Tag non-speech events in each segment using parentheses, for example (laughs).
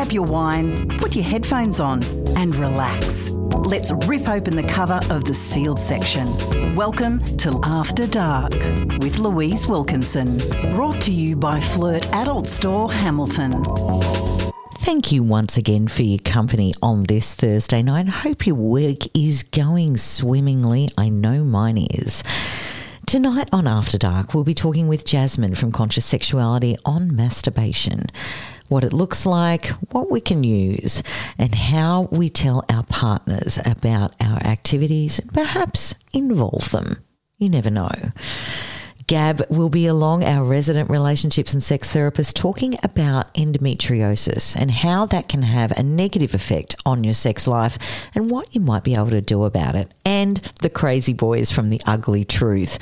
grab your wine, put your headphones on, and relax. Let's rip open the cover of the sealed section. Welcome to After Dark with Louise Wilkinson. Brought to you by Flirt Adult Store Hamilton. Thank you once again for your company on this Thursday night. Hope your week is going swimmingly. I know mine is. Tonight on After Dark, we'll be talking with Jasmine from Conscious Sexuality on masturbation, what it looks like, what we can use, and how we tell our partners about our activities and perhaps involve them. You never know. Gab will be along, our resident relationships and sex therapist, talking about endometriosis and how that can have a negative effect on your sex life and what you might be able to do about it. And the crazy boys from The Ugly Truth.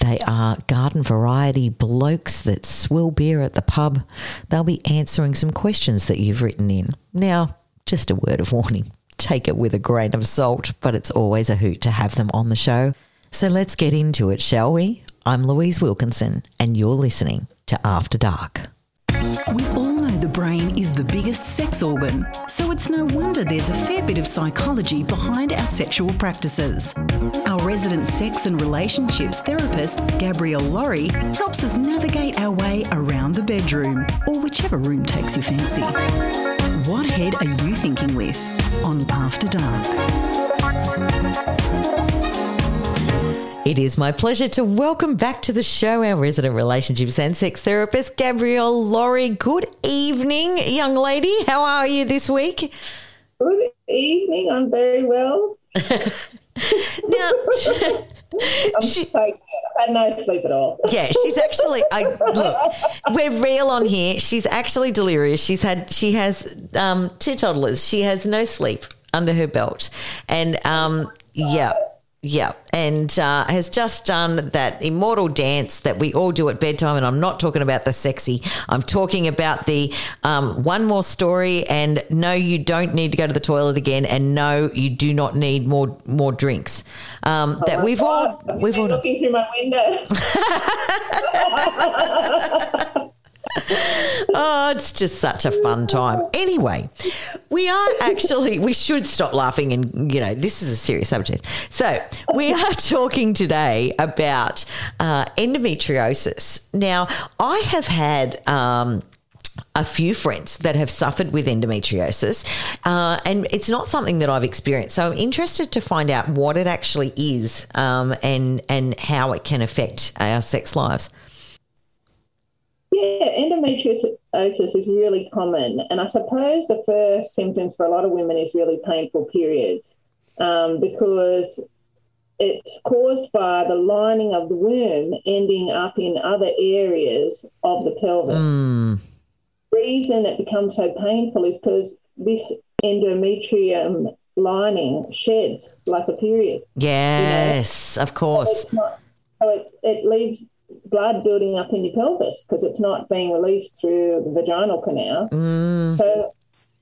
They are garden variety blokes that swill beer at the pub. They'll be answering some questions that you've written in. Now, just a word of warning take it with a grain of salt, but it's always a hoot to have them on the show. So let's get into it, shall we? I'm Louise Wilkinson, and you're listening to After Dark. We all know the brain is the biggest sex organ, so it's no wonder there's a fair bit of psychology behind our sexual practices. Our resident sex and relationships therapist, Gabrielle Lawrie, helps us navigate our way around the bedroom, or whichever room takes your fancy. What head are you thinking with on After Dark? It is my pleasure to welcome back to the show our resident relationships and sex therapist, Gabrielle Lawrie. Good evening, young lady. How are you this week? Good evening. I'm very well. (laughs) now, (laughs) I'm she, so. I had no sleep at all. yeah, she's actually. I look. We're real on here. She's actually delirious. She's had. She has um, two toddlers. She has no sleep under her belt, and um, yeah. Yeah, and uh, has just done that immortal dance that we all do at bedtime. And I'm not talking about the sexy. I'm talking about the um, one more story. And no, you don't need to go to the toilet again. And no, you do not need more more drinks. Um, oh that we've God. all we've all looking through my window. (laughs) (laughs) (laughs) oh, it's just such a fun time. Anyway, we are actually, we should stop laughing and, you know, this is a serious subject. So, we are (laughs) talking today about uh, endometriosis. Now, I have had, um, a few friends that have suffered with endometriosis, uh, and it's not something that I've experienced. So I'm interested to find out what it actually is um, and and how it can affect our sex lives. Yeah, endometriosis is really common. And I suppose the first symptoms for a lot of women is really painful periods um, because it's caused by the lining of the womb ending up in other areas of the pelvis. Mm. The reason it becomes so painful is because this endometrium lining sheds like a period. Yes, you know? of course. So, not, so it, it leaves blood building up in your pelvis because it's not being released through the vaginal canal. Mm. So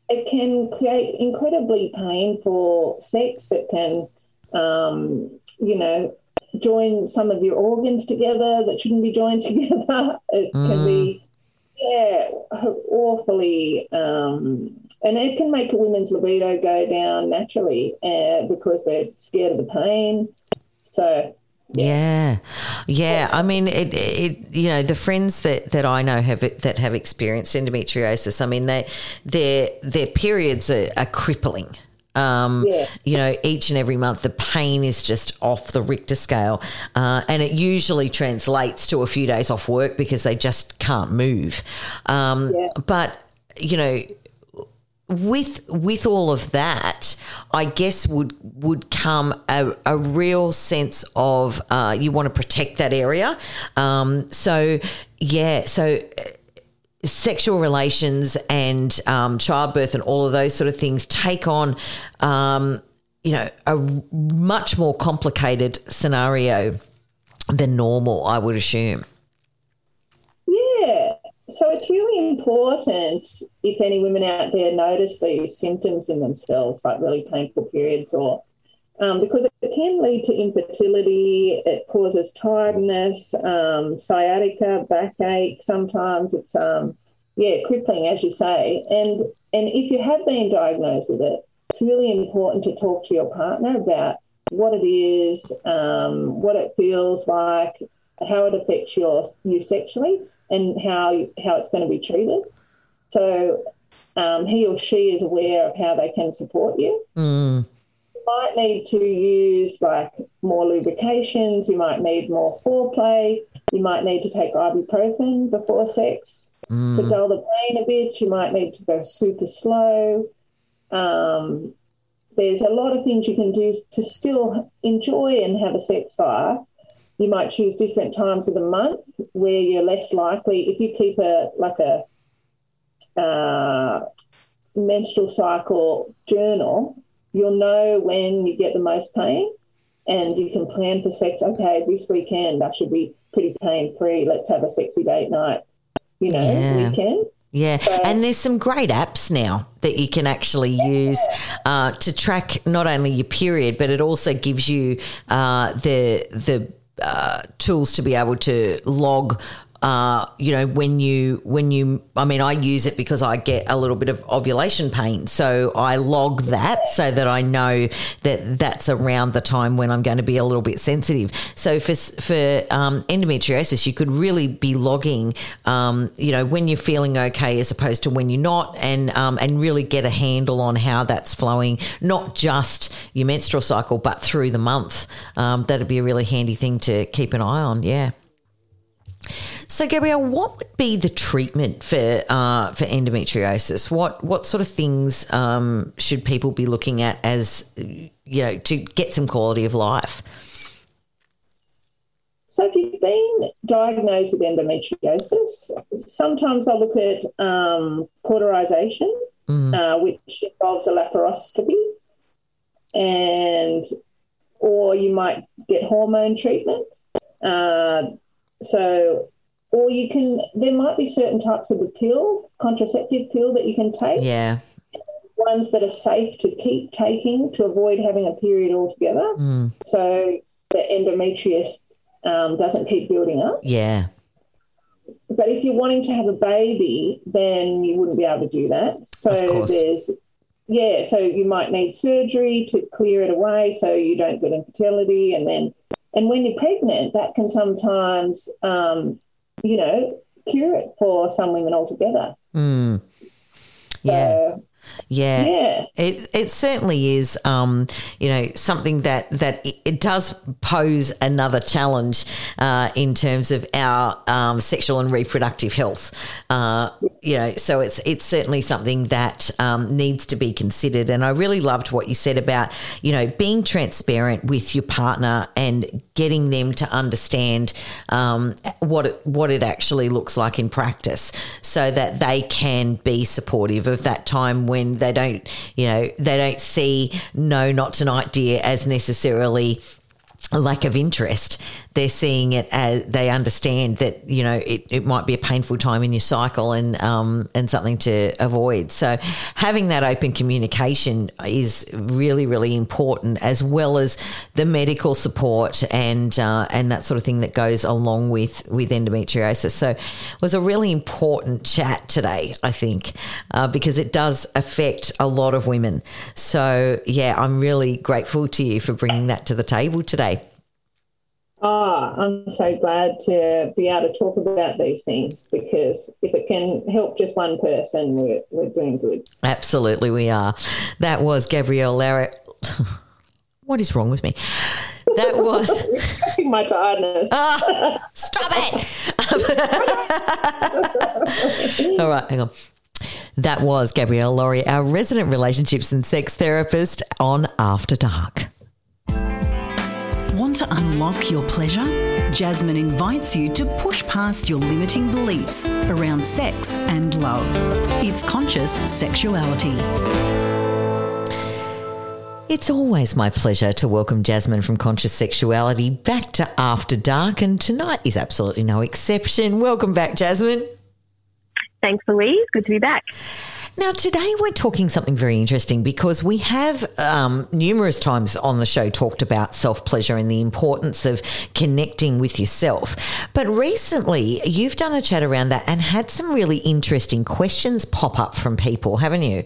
it can create incredibly painful sex. It can, um, you know, join some of your organs together that shouldn't be joined (laughs) together. It mm. can be, yeah, awfully, um, and it can make a woman's libido go down naturally uh, because they're scared of the pain. So yeah. yeah, I mean, it, it. You know, the friends that, that I know have that have experienced endometriosis. I mean, they their their periods are, are crippling. Um, yeah. You know, each and every month, the pain is just off the Richter scale. Uh, and it usually translates to a few days off work because they just can't move. Um, yeah. But, you know, with with all of that, I guess would would come a, a real sense of uh, you want to protect that area. Um, so yeah, so uh, sexual relations and um, childbirth and all of those sort of things take on. Um, you know, a much more complicated scenario than normal, I would assume. So it's really important if any women out there notice these symptoms in themselves, like really painful periods, or um, because it can lead to infertility, it causes tiredness, um, sciatica, backache. Sometimes it's um, yeah, crippling, as you say. And and if you have been diagnosed with it, it's really important to talk to your partner about what it is, um, what it feels like, how it affects your you sexually, and how how it's going to be treated. So um, he or she is aware of how they can support you. Mm. You might need to use like more lubrications. You might need more foreplay. You might need to take ibuprofen before sex Mm. to dull the pain a bit. You might need to go super slow. Um, there's a lot of things you can do to still enjoy and have a sex life. You might choose different times of the month where you're less likely. If you keep a like a uh, menstrual cycle journal, you'll know when you get the most pain, and you can plan for sex. Okay, this weekend I should be pretty pain free. Let's have a sexy date night. You know, Yeah. weekend. Yeah, and there's some great apps now that you can actually use uh, to track not only your period, but it also gives you uh, the the uh, tools to be able to log. Uh, you know when you when you I mean I use it because I get a little bit of ovulation pain. So I log that so that I know that that's around the time when I'm going to be a little bit sensitive. So for for um, endometriosis you could really be logging um, you know when you're feeling okay as opposed to when you're not and um, and really get a handle on how that's flowing not just your menstrual cycle but through the month. Um, that'd be a really handy thing to keep an eye on yeah so, Gabrielle, what would be the treatment for uh, for endometriosis? What what sort of things um, should people be looking at as you know to get some quality of life? So, if you've been diagnosed with endometriosis, sometimes they'll look at um, cauterization, uh, which involves a laparoscopy, and or you might get hormone treatment. Uh, so, or you can, there might be certain types of the pill, contraceptive pill that you can take, Yeah, ones that are safe to keep taking to avoid having a period altogether. So the endometrius um, doesn't keep building up. yeah, But if you're wanting to have a baby, then you wouldn't be able to do that. So there's, yeah, so you might need surgery to clear it away so you don't get infertility. And then, and when you're pregnant, that can sometimes, um, you know, cure it for some women altogether. mm. yeah, So, yeah. yeah. It it certainly is, um, you know, something that that it, it does pose another challenge uh, in terms of our um, sexual and reproductive health. Uh, you know, so it's it's certainly something that um, needs to be considered. And I really loved what you said about you know being transparent with your partner and getting them to understand um, what it, what it actually looks like in practice, so that they can be supportive of that time when they don't, you know, they don't see no, not tonight, dear, as necessarily a lack of interest. They're seeing it as they understand that you know it, it might be a painful time in your cycle and um, and something to avoid. So having that open communication is really really important, as well as the medical support and uh, and that sort of thing that goes along with with endometriosis. So it was a really important chat today, I think, uh, because it does affect a lot of women. So yeah, I'm really grateful to you for bringing that to the table today. Oh, I'm so glad to be able to talk about these things because if it can help just one person, we're, we're doing good. Absolutely, we are. That was Gabrielle Lara. (laughs) What is wrong with me? That was. (laughs) My tiredness. Ah, stop it! (laughs) All right, hang on. That was Gabrielle Lawrie, our resident relationships and sex therapist on After Dark. Want to unlock your pleasure? Jasmine invites you to push past your limiting beliefs around sex and love. It's conscious sexuality. It's always my pleasure to welcome Jasmine from Conscious Sexuality back to After Dark, and tonight is absolutely no exception. Welcome back, Jasmine. Thanks, Louise. Good to be back. Now, today we're talking something very interesting because we have um, numerous times on the show talked about self pleasure and the importance of connecting with yourself. But recently, you've done a chat around that and had some really interesting questions pop up from people, haven't you?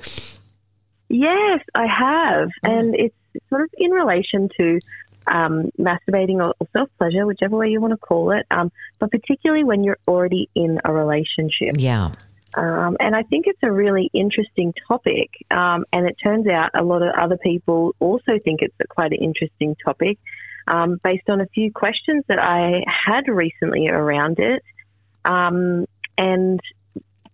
Yes, I have. And it's sort of in relation to um, masturbating or, or self pleasure, whichever way you want to call it, um, but particularly when you're already in a relationship. Yeah. Um, and I think it's a really interesting topic. Um, and it turns out a lot of other people also think it's quite an interesting topic um, based on a few questions that I had recently around it. Um, and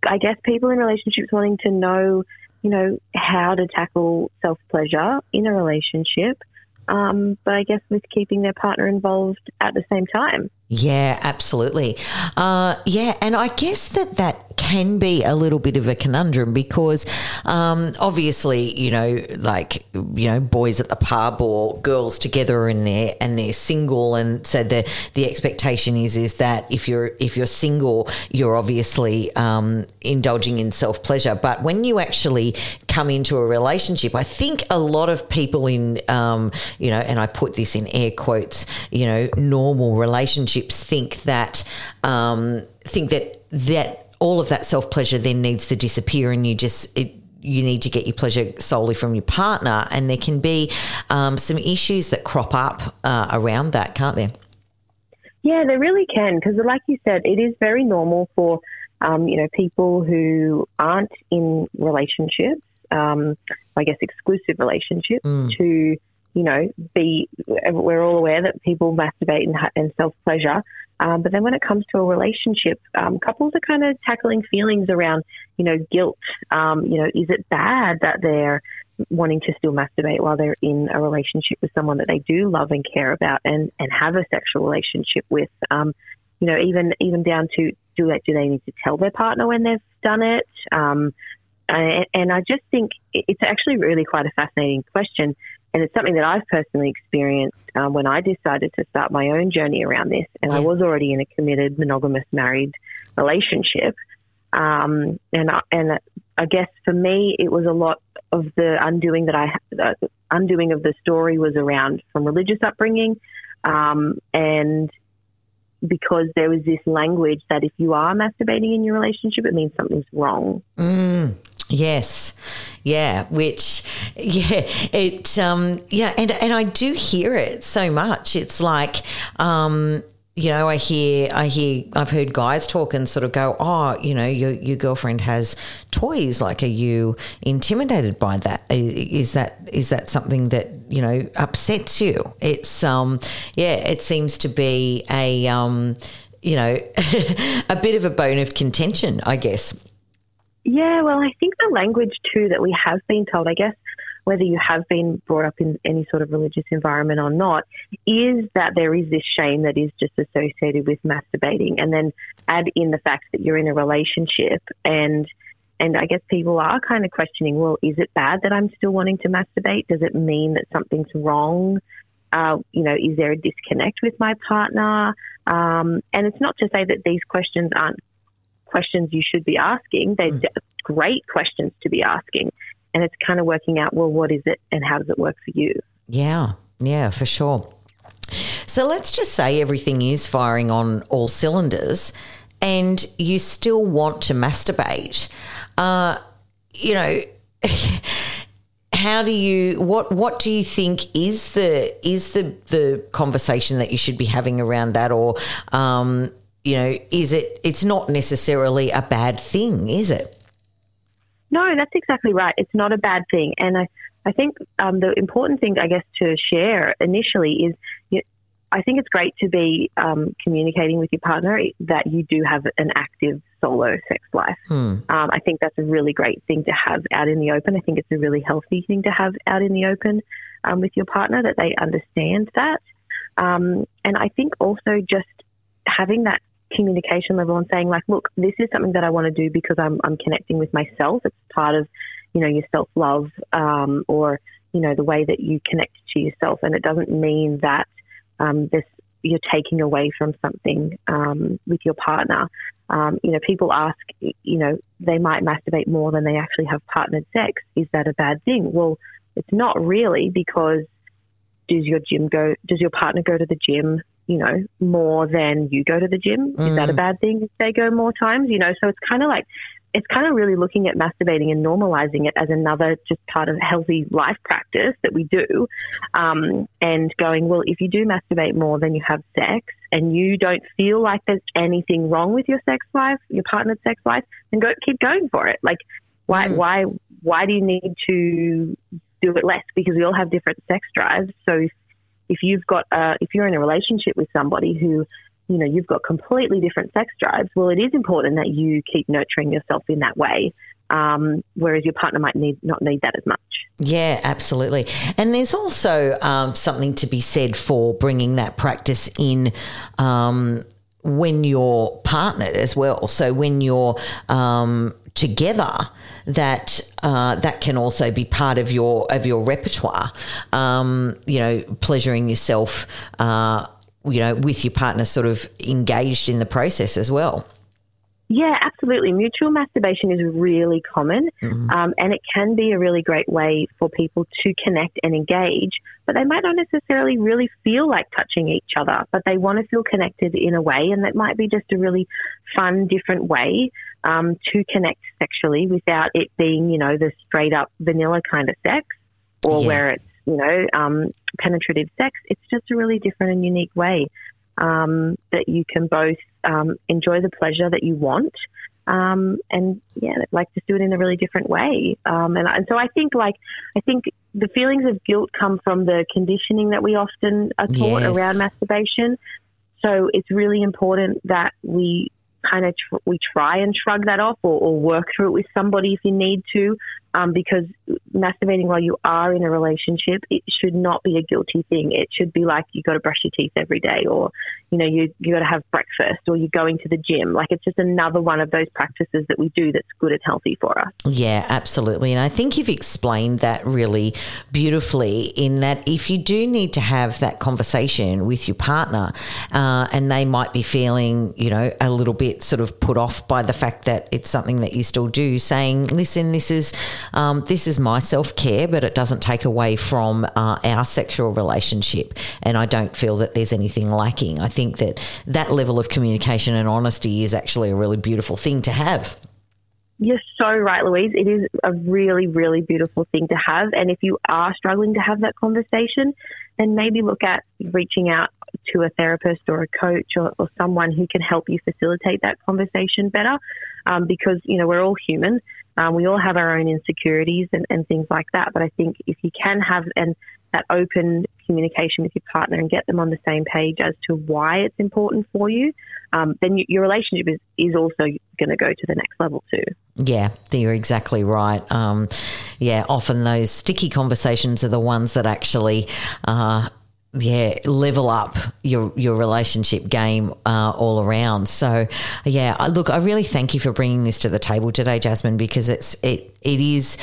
I guess people in relationships wanting to know, you know, how to tackle self pleasure in a relationship. Um, but I guess with keeping their partner involved at the same time. Yeah, absolutely. Uh, yeah, and I guess that that can be a little bit of a conundrum because um, obviously, you know, like you know, boys at the pub or girls together and they're and they're single, and so the the expectation is is that if you're if you're single, you're obviously um, indulging in self pleasure. But when you actually come into a relationship, I think a lot of people in um, you know, and I put this in air quotes, you know, normal relationships think that um, think that that all of that self pleasure then needs to disappear and you just it, you need to get your pleasure solely from your partner and there can be um, some issues that crop up uh, around that can't there yeah they really can because like you said it is very normal for um, you know people who aren't in relationships um, i guess exclusive relationships mm. to you know be we're all aware that people masturbate and, and self pleasure um, but then when it comes to a relationship, um, couples are kind of tackling feelings around, you know, guilt. Um, you know, is it bad that they're wanting to still masturbate while they're in a relationship with someone that they do love and care about and, and have a sexual relationship with? Um, you know, even even down to do they do they need to tell their partner when they've done it? Um, and, and I just think it's actually really quite a fascinating question and it's something that I've personally experienced um, when I decided to start my own journey around this. And. I was already in a committed, monogamous, married relationship. Um, and I, and I guess for me, it was a lot of the undoing that I uh, undoing of the story was around from religious upbringing, um, and because there was this language that if you are masturbating in your relationship, it means something's wrong. Mm. Yes, yeah, which (laughs) yeah, it um yeah, and and I do hear it so much. It's like um you know, I hear, I hear, I've heard guys talk and sort of go, oh, you know, your your girlfriend has toys. Like, are you intimidated by that? Is that is that something that you know upsets you? It's um, yeah, it seems to be a um, you know, (laughs) a bit of a bone of contention, I guess. Yeah, well, I think the language too that we have been told, I guess, whether you have been brought up in any sort of religious environment or not, is that there is this shame that is just associated with masturbating, and then add in the fact that you're in a relationship and and I guess people are kind of questioning, well, is it bad that I'm still wanting to masturbate? Does it mean that something's wrong? Uh, you know, is there a disconnect with my partner? Um, and it's not to say that these questions aren't questions you should be asking. They're mm. great questions to be asking. And it's kind of working out, well, what is it and how does it work for you? Yeah, yeah, for sure. So let's just say everything is firing on all cylinders and you still want to masturbate. Uh, you know, (laughs) how do you what what do you think is the is the the conversation that you should be having around that or um, you know, is it, it's not necessarily a bad thing, is it? No, that's exactly right. It's not a bad thing. And I, I think um, the important thing, I guess, to share initially is you know, I think it's great to be um, communicating with your partner that you do have an active solo sex life. Hmm. Um, I think that's a really great thing to have out in the open. I think it's a really healthy thing to have out in the open um, with your partner that they understand that. Um, and I think also just having that communication level and saying like, look, this is something that I want to do because I'm I'm connecting with myself. It's part of, you know, your self love um, or you know the way that you connect to yourself, and it doesn't mean that um, this you're taking away from something um, with your partner. Um, you know, people ask, you know, they might masturbate more than they actually have partnered sex. Is that a bad thing? Well, it's not really because does your gym go? Does your partner go to the gym? You know, more than you go to the gym. Mm. Is that a mm. bad thing if they go more times? You know, so it's kind of like it's kind of really looking at masturbating and normalizing it as another just part of healthy life practice that we do, um, and going well. If you do masturbate more than you have sex, and you don't feel like there's anything wrong with your sex life, your partner's sex life, then go keep going for it. Like, why, mm. why, why do you need to do it less? Because we all have different sex drives. So if, you've got, uh, if you're in a relationship with somebody who you know, you've got completely different sex drives. Well, it is important that you keep nurturing yourself in that way, um, whereas your partner might need not need that as much. Yeah, absolutely. And there's also um, something to be said for bringing that practice in. Um, when you're partnered as well. So when you're um, together, that uh, that can also be part of your of your repertoire. Um, you know, pleasuring yourself. Uh, you know, with your partner sort of engaged in the process as well. Yeah, absolutely. Mutual masturbation is really common, mm-hmm. um, and it can be a really great way for people to connect and engage. But they might not necessarily really feel like touching each other, but they want to feel connected in a way, and that might be just a really fun, different way um, to connect sexually without it being, you know, the straight up vanilla kind of sex, or yeah. where it's you know, um, penetrative sex. It's just a really different and unique way um, that you can both um, enjoy the pleasure that you want. Um, and yeah, like just do it in a really different way. Um, and, and so I think like, I think the feelings of guilt come from the conditioning that we often are taught yes. around masturbation. So it's really important that we kind of tr- we try and shrug that off or, or, work through it with somebody if you need to um, because masturbating while you are in a relationship, it should not be a guilty thing. It should be like you got to brush your teeth every day, or you know you you got to have breakfast, or you're going to the gym. Like it's just another one of those practices that we do that's good and healthy for us. Yeah, absolutely. And I think you've explained that really beautifully. In that, if you do need to have that conversation with your partner, uh, and they might be feeling, you know, a little bit sort of put off by the fact that it's something that you still do, saying, "Listen, this is." Um, this is my self care, but it doesn't take away from uh, our sexual relationship. And I don't feel that there's anything lacking. I think that that level of communication and honesty is actually a really beautiful thing to have. You're so right, Louise. It is a really, really beautiful thing to have. And if you are struggling to have that conversation, then maybe look at reaching out to a therapist or a coach or, or someone who can help you facilitate that conversation better. Um, because, you know, we're all human um, we all have our own insecurities and, and things like that. But I think if you can have an, that open communication with your partner and get them on the same page as to why it's important for you, um, then you, your relationship is, is also going to go to the next level too. Yeah, you're exactly right. Um, yeah, often those sticky conversations are the ones that actually uh, yeah, level up your your relationship game uh, all around. So, yeah, I, look, I really thank you for bringing this to the table today, Jasmine, because it's it it is.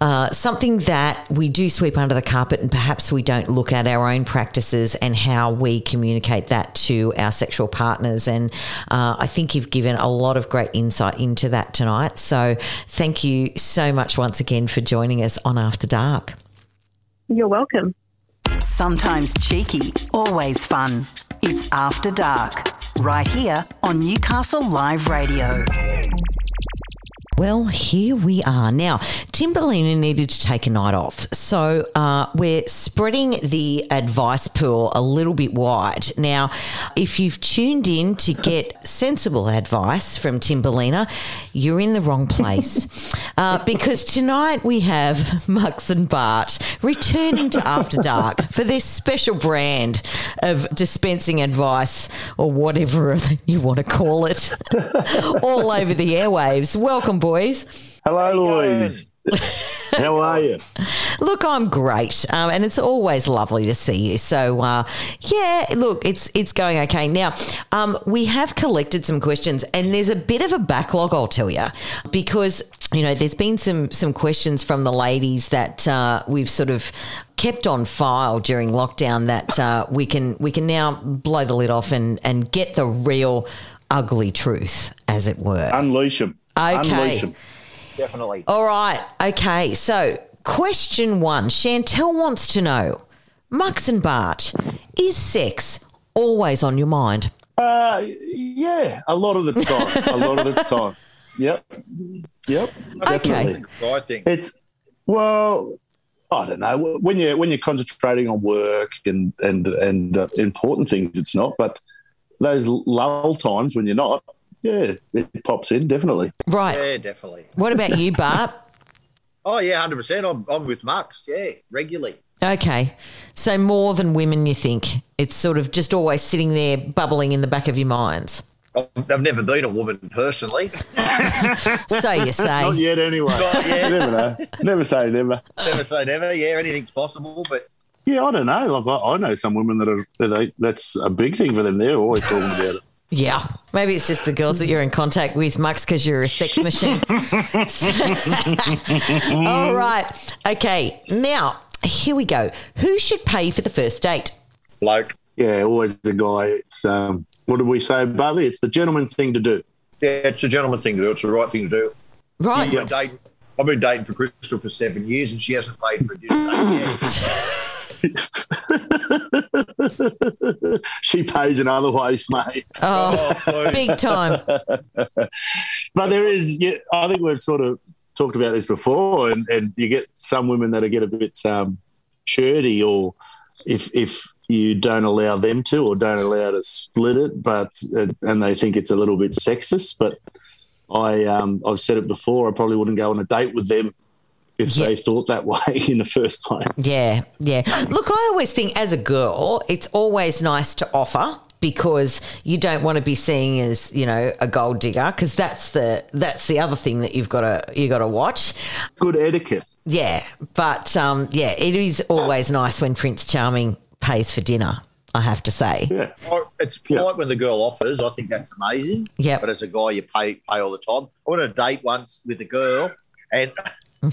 Uh, something that we do sweep under the carpet, and perhaps we don't look at our own practices and how we communicate that to our sexual partners. And uh, I think you've given a lot of great insight into that tonight. So, thank you so much once again for joining us on After Dark. You're welcome. Sometimes cheeky, always fun. It's After Dark, right here on Newcastle Live Radio. Well, here we are. Now, Timberlina needed to take a night off. So uh, we're spreading the advice pool a little bit wide. Now, if you've tuned in to get (laughs) sensible advice from Timberlina, you're in the wrong place. (laughs) uh, because tonight we have Mux and Bart returning to After Dark for this special brand of dispensing advice or whatever (laughs) you want to call it all over the airwaves. Welcome, boys. Hello, Louise. (laughs) How are you? Look, I'm great, um, and it's always lovely to see you. So, uh, yeah, look, it's it's going okay. Now, um, we have collected some questions, and there's a bit of a backlog, I'll tell you, because you know there's been some some questions from the ladies that uh, we've sort of kept on file during lockdown that uh, we can we can now blow the lid off and and get the real ugly truth, as it were. Unleash them. Okay. Definitely. All right. Okay. So, question one Chantel wants to know Mux and Bart, is sex always on your mind? Uh, yeah, a lot of the time. a lot of the (laughs) time. Yep. Yep. Okay. Definitely. I think. It's well, I don't know. When you when you're concentrating on work and and and uh, important things, it's not. But those lull times when you're not, yeah, it pops in definitely. Right. Yeah, definitely. What about you, Bart? (laughs) Oh yeah, hundred percent. I'm I'm with Mux. Yeah, regularly. Okay. So, more than women, you think? It's sort of just always sitting there bubbling in the back of your minds. I've I've never been a woman personally. (laughs) So you Not say. yet, anyway. Not yet. You (laughs) never know. Never say never. Never say never. Yeah, anything's possible. But Yeah, I don't know. Like I, I know some women that are that they, that's a big thing for them. They're always talking about it. Yeah. Maybe it's just the girls that you're in contact with, Mux, because you're a sex machine. (laughs) All right. Okay. Now, here we go. Who should pay for the first date? bloke. Yeah, always the guy. It's um, what did we say, Bartley? It's the gentleman thing to do. Yeah, it's the gentleman thing to do. It's the right thing to do. Right. I've been dating. I've been dating for Crystal for seven years, and she hasn't paid for a dinner date yet. (laughs) (laughs) she pays in other ways, mate. Oh, Oh, big time. (laughs) But there is, yeah, I think we've sort of talked about this before, and, and you get some women that get a bit um, shirty, or if if you don't allow them to, or don't allow to split it, but uh, and they think it's a little bit sexist. But I, um, I've said it before. I probably wouldn't go on a date with them if Yeah. they thought that way (laughs) in the first place. Yeah, yeah. Look, I always think as a girl, it's always nice to offer because you don't want to be seen as you know a gold digger because that's the that's the other thing that you've got to you got to watch. Good etiquette. Yeah, but um, yeah, it is always nice when Prince Charming pays for dinner. I have to say. Yeah. It's polite when the girl offers. I think that's amazing. Yeah, But as a guy, you pay pay all the time. I went on a date once with a girl, and (laughs)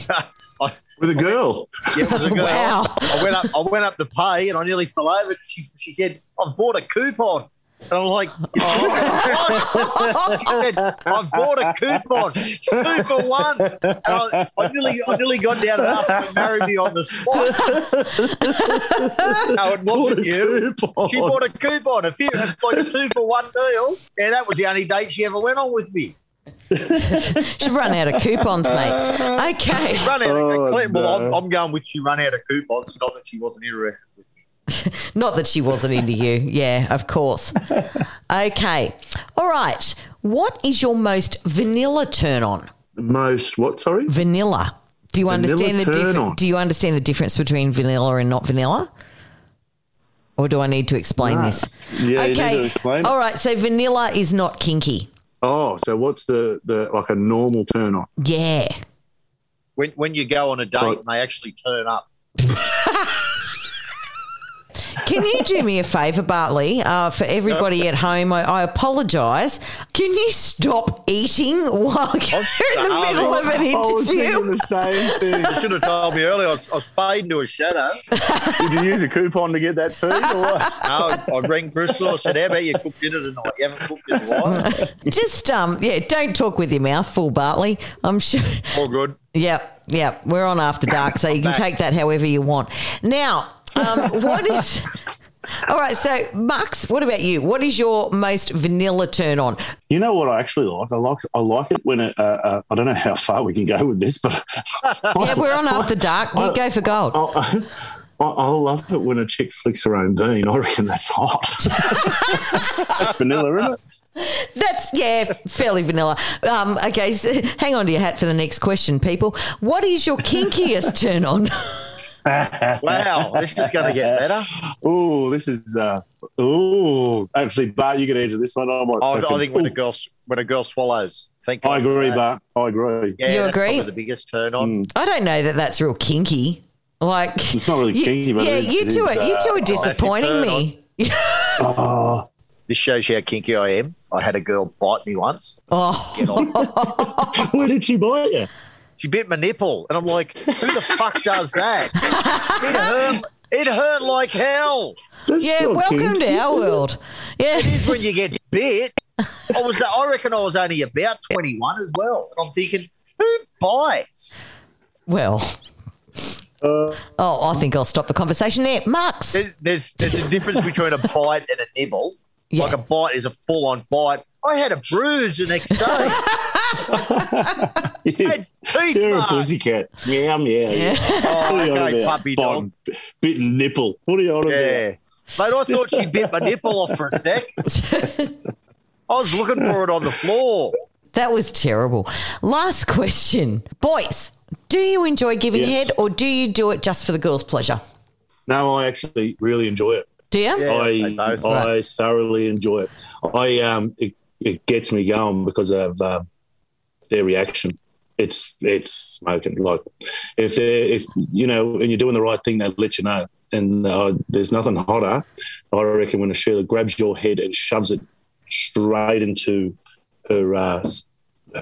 I, With a girl. yeah, it was a girl. Wow. I went up. I went up to pay, and I nearly fell over. She, she said, "I've bought a coupon." And I'm like, oh. oh. she said, I've bought a coupon, two for one. And I, I nearly, I nearly got down and asked her to marry me on the spot. no, it wasn't you. Coupon. She bought a coupon, a few, it's like a two for one deal. Yeah, that was the only date she ever went on with me. (laughs) She's run out of coupons, mate. Okay. Run out Oh, of well, no. I'm, I'm going with she run out of coupons, not that she wasn't interested with me. (laughs) Not that she wasn't into you. Yeah, of course. Okay. All right. What is your most vanilla turn on? Most what? Sorry. Vanilla. Do you Vanilla understand the difference? Do you understand the difference between vanilla and not vanilla? Or do I need to explain No. this? Yeah, you need to explain. All right. So vanilla is not kinky. Oh, so what's the the like a normal turn on? Yeah. When, when you go on a date Right. and they actually turn up, (laughs) Can you do me a favour, Bartley? Uh, for everybody at home, I, I apologise. Can you stop eating while you're in the middle of an I was thinking interview? the same thing. you should have told me earlier. I was, I was fading to a shadow. Did you use a coupon to get that food or what? (laughs) No, I rang Crystal. I said, "How about you cook dinner tonight? You haven't cooked in a while." Just um, yeah, don't talk with your mouth full, Bartley. I'm sure. All good. Yep, yep. We're on after dark, so you can take that however you want. Now, um, what is? (laughs) All right, so Max, what about you? What is your most vanilla turn on? You know what I actually like? I like I like it when it. Uh, uh, I don't know how far we can go with this, but (laughs) Yeah, we're on after dark. You go for gold. I, I, I love it when a chick flicks her own bean. I reckon that's hot. (laughs) that's vanilla, isn't it? That's yeah, fairly vanilla. Um, okay, so hang on to your hat for the next question, people. What is your kinkiest turn on? Wow, this is going to get better. (laughs) Oh, this is. Uh, oh, actually, Bart, you can answer this one. I, might I, I fucking- think when a girl when a girl swallows. Thank you. I agree, that. Bart. I agree. Yeah, You that's agree? the biggest turn on. Mm. I don't know that that's real kinky. Like It's not really you- kinky, but yeah, it is- you two are you two uh, are disappointing me. (laughs) Oh, This shows you how kinky I am. I had a girl bite me once. Oh, (laughs) where did she bite you? She bit my nipple. And I'm like, who the fuck does that? It hurt, it hurt like hell. That's Yeah, welcome kinky, to our is it? world. Yeah. It is when you get bit. I was, I reckon I was only about 21 as well. And I'm thinking, who bites? Well, Uh, oh, I think I'll stop the conversation there. Marks. There's, there's, there's a difference between a bite and a nibble. Yeah. Like a bite is a full on bite. I had a bruise the next day. (laughs) I had teeth You're a marks. pussycat. Meow, meow. Yeah. Oh, What are you on okay, puppy dog. Bite- Bitten nipple. What are you on Yeah. Mate, I thought she bit my nipple off for a sec. (laughs) I was looking for it on the floor. That was terrible. Last question. Boys, do you enjoy giving Yes. head or do you do it just for the girls' pleasure? No, I actually really enjoy it. Do you? Yeah. I'd I. I thoroughly enjoy it. I um it, it gets me going because of um, their reaction. It's it's smoking. Like if they if you know and you're doing the right thing, they let you know. And uh, there's nothing hotter. I reckon when a Sheila grabs your head and shoves it straight into her uh, s-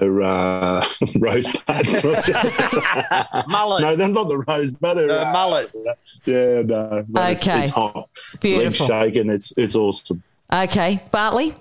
her uh, (laughs) rosebud. (laughs) (laughs) Mullet. no, that's not the rosebud. Her, The uh, mullet. Yeah, no. no it's, Okay. it's hot. Beautiful. Legs shaking. It's it's awesome. Okay, Bartley.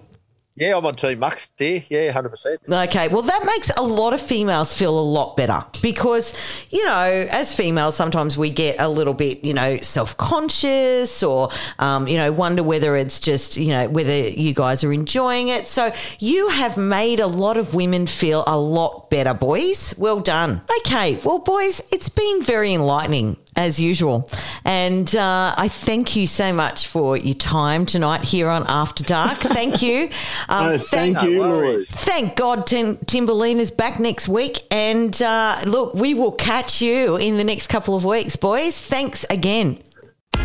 Yeah, I'm on Team Mux here. Yeah, 100%. Okay, well, that makes a lot of females feel a lot better because, you know, as females, sometimes we get a little bit, you know, self conscious or, um, you know, wonder whether it's just, you know, whether you guys are enjoying it. So you have made a lot of women feel a lot better, boys. Well done. Okay, well, boys, it's been very enlightening as usual. And uh, I thank you so much for your time tonight here on After Dark. (laughs) Thank you. Um, Oh, thank you, No Lloyd. worries. Thank God Tim, Timberline is back next week. And uh, look, we will catch you in the next couple of weeks, boys. Thanks again.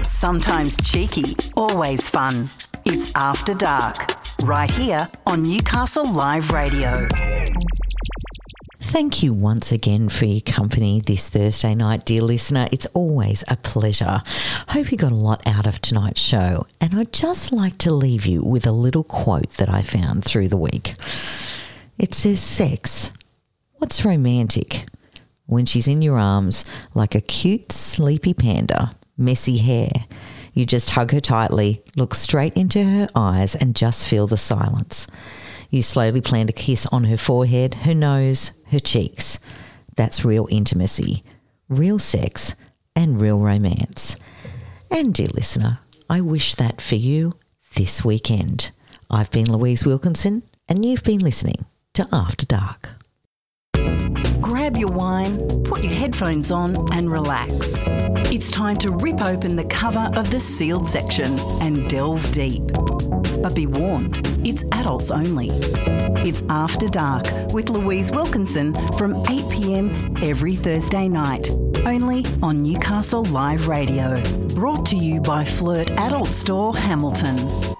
Sometimes cheeky, always fun. It's After Dark, right here on Newcastle Live Radio. Thank you once again for your company this Thursday night, dear listener. It's always a pleasure. Hope you got a lot out of tonight's show. And I'd just like to leave you with a little quote that I found through the week. It says, Sex. What's romantic? When she's in your arms like a cute, sleepy panda, messy hair. You just hug her tightly, look straight into her eyes, and just feel the silence. You slowly plant a kiss on her forehead, her nose, her cheeks. That's real intimacy, real sex, and real romance. And, dear listener, I wish that for you this weekend. I've been Louise Wilkinson, and you've been listening to After Dark. Grab your wine, put your headphones on, and relax. It's time to rip open the cover of the sealed section and delve deep. But be warned, it's adults only. It's After Dark with Louise Wilkinson from 8 pm every Thursday night, only on Newcastle Live Radio. Brought to you by Flirt Adult Store Hamilton.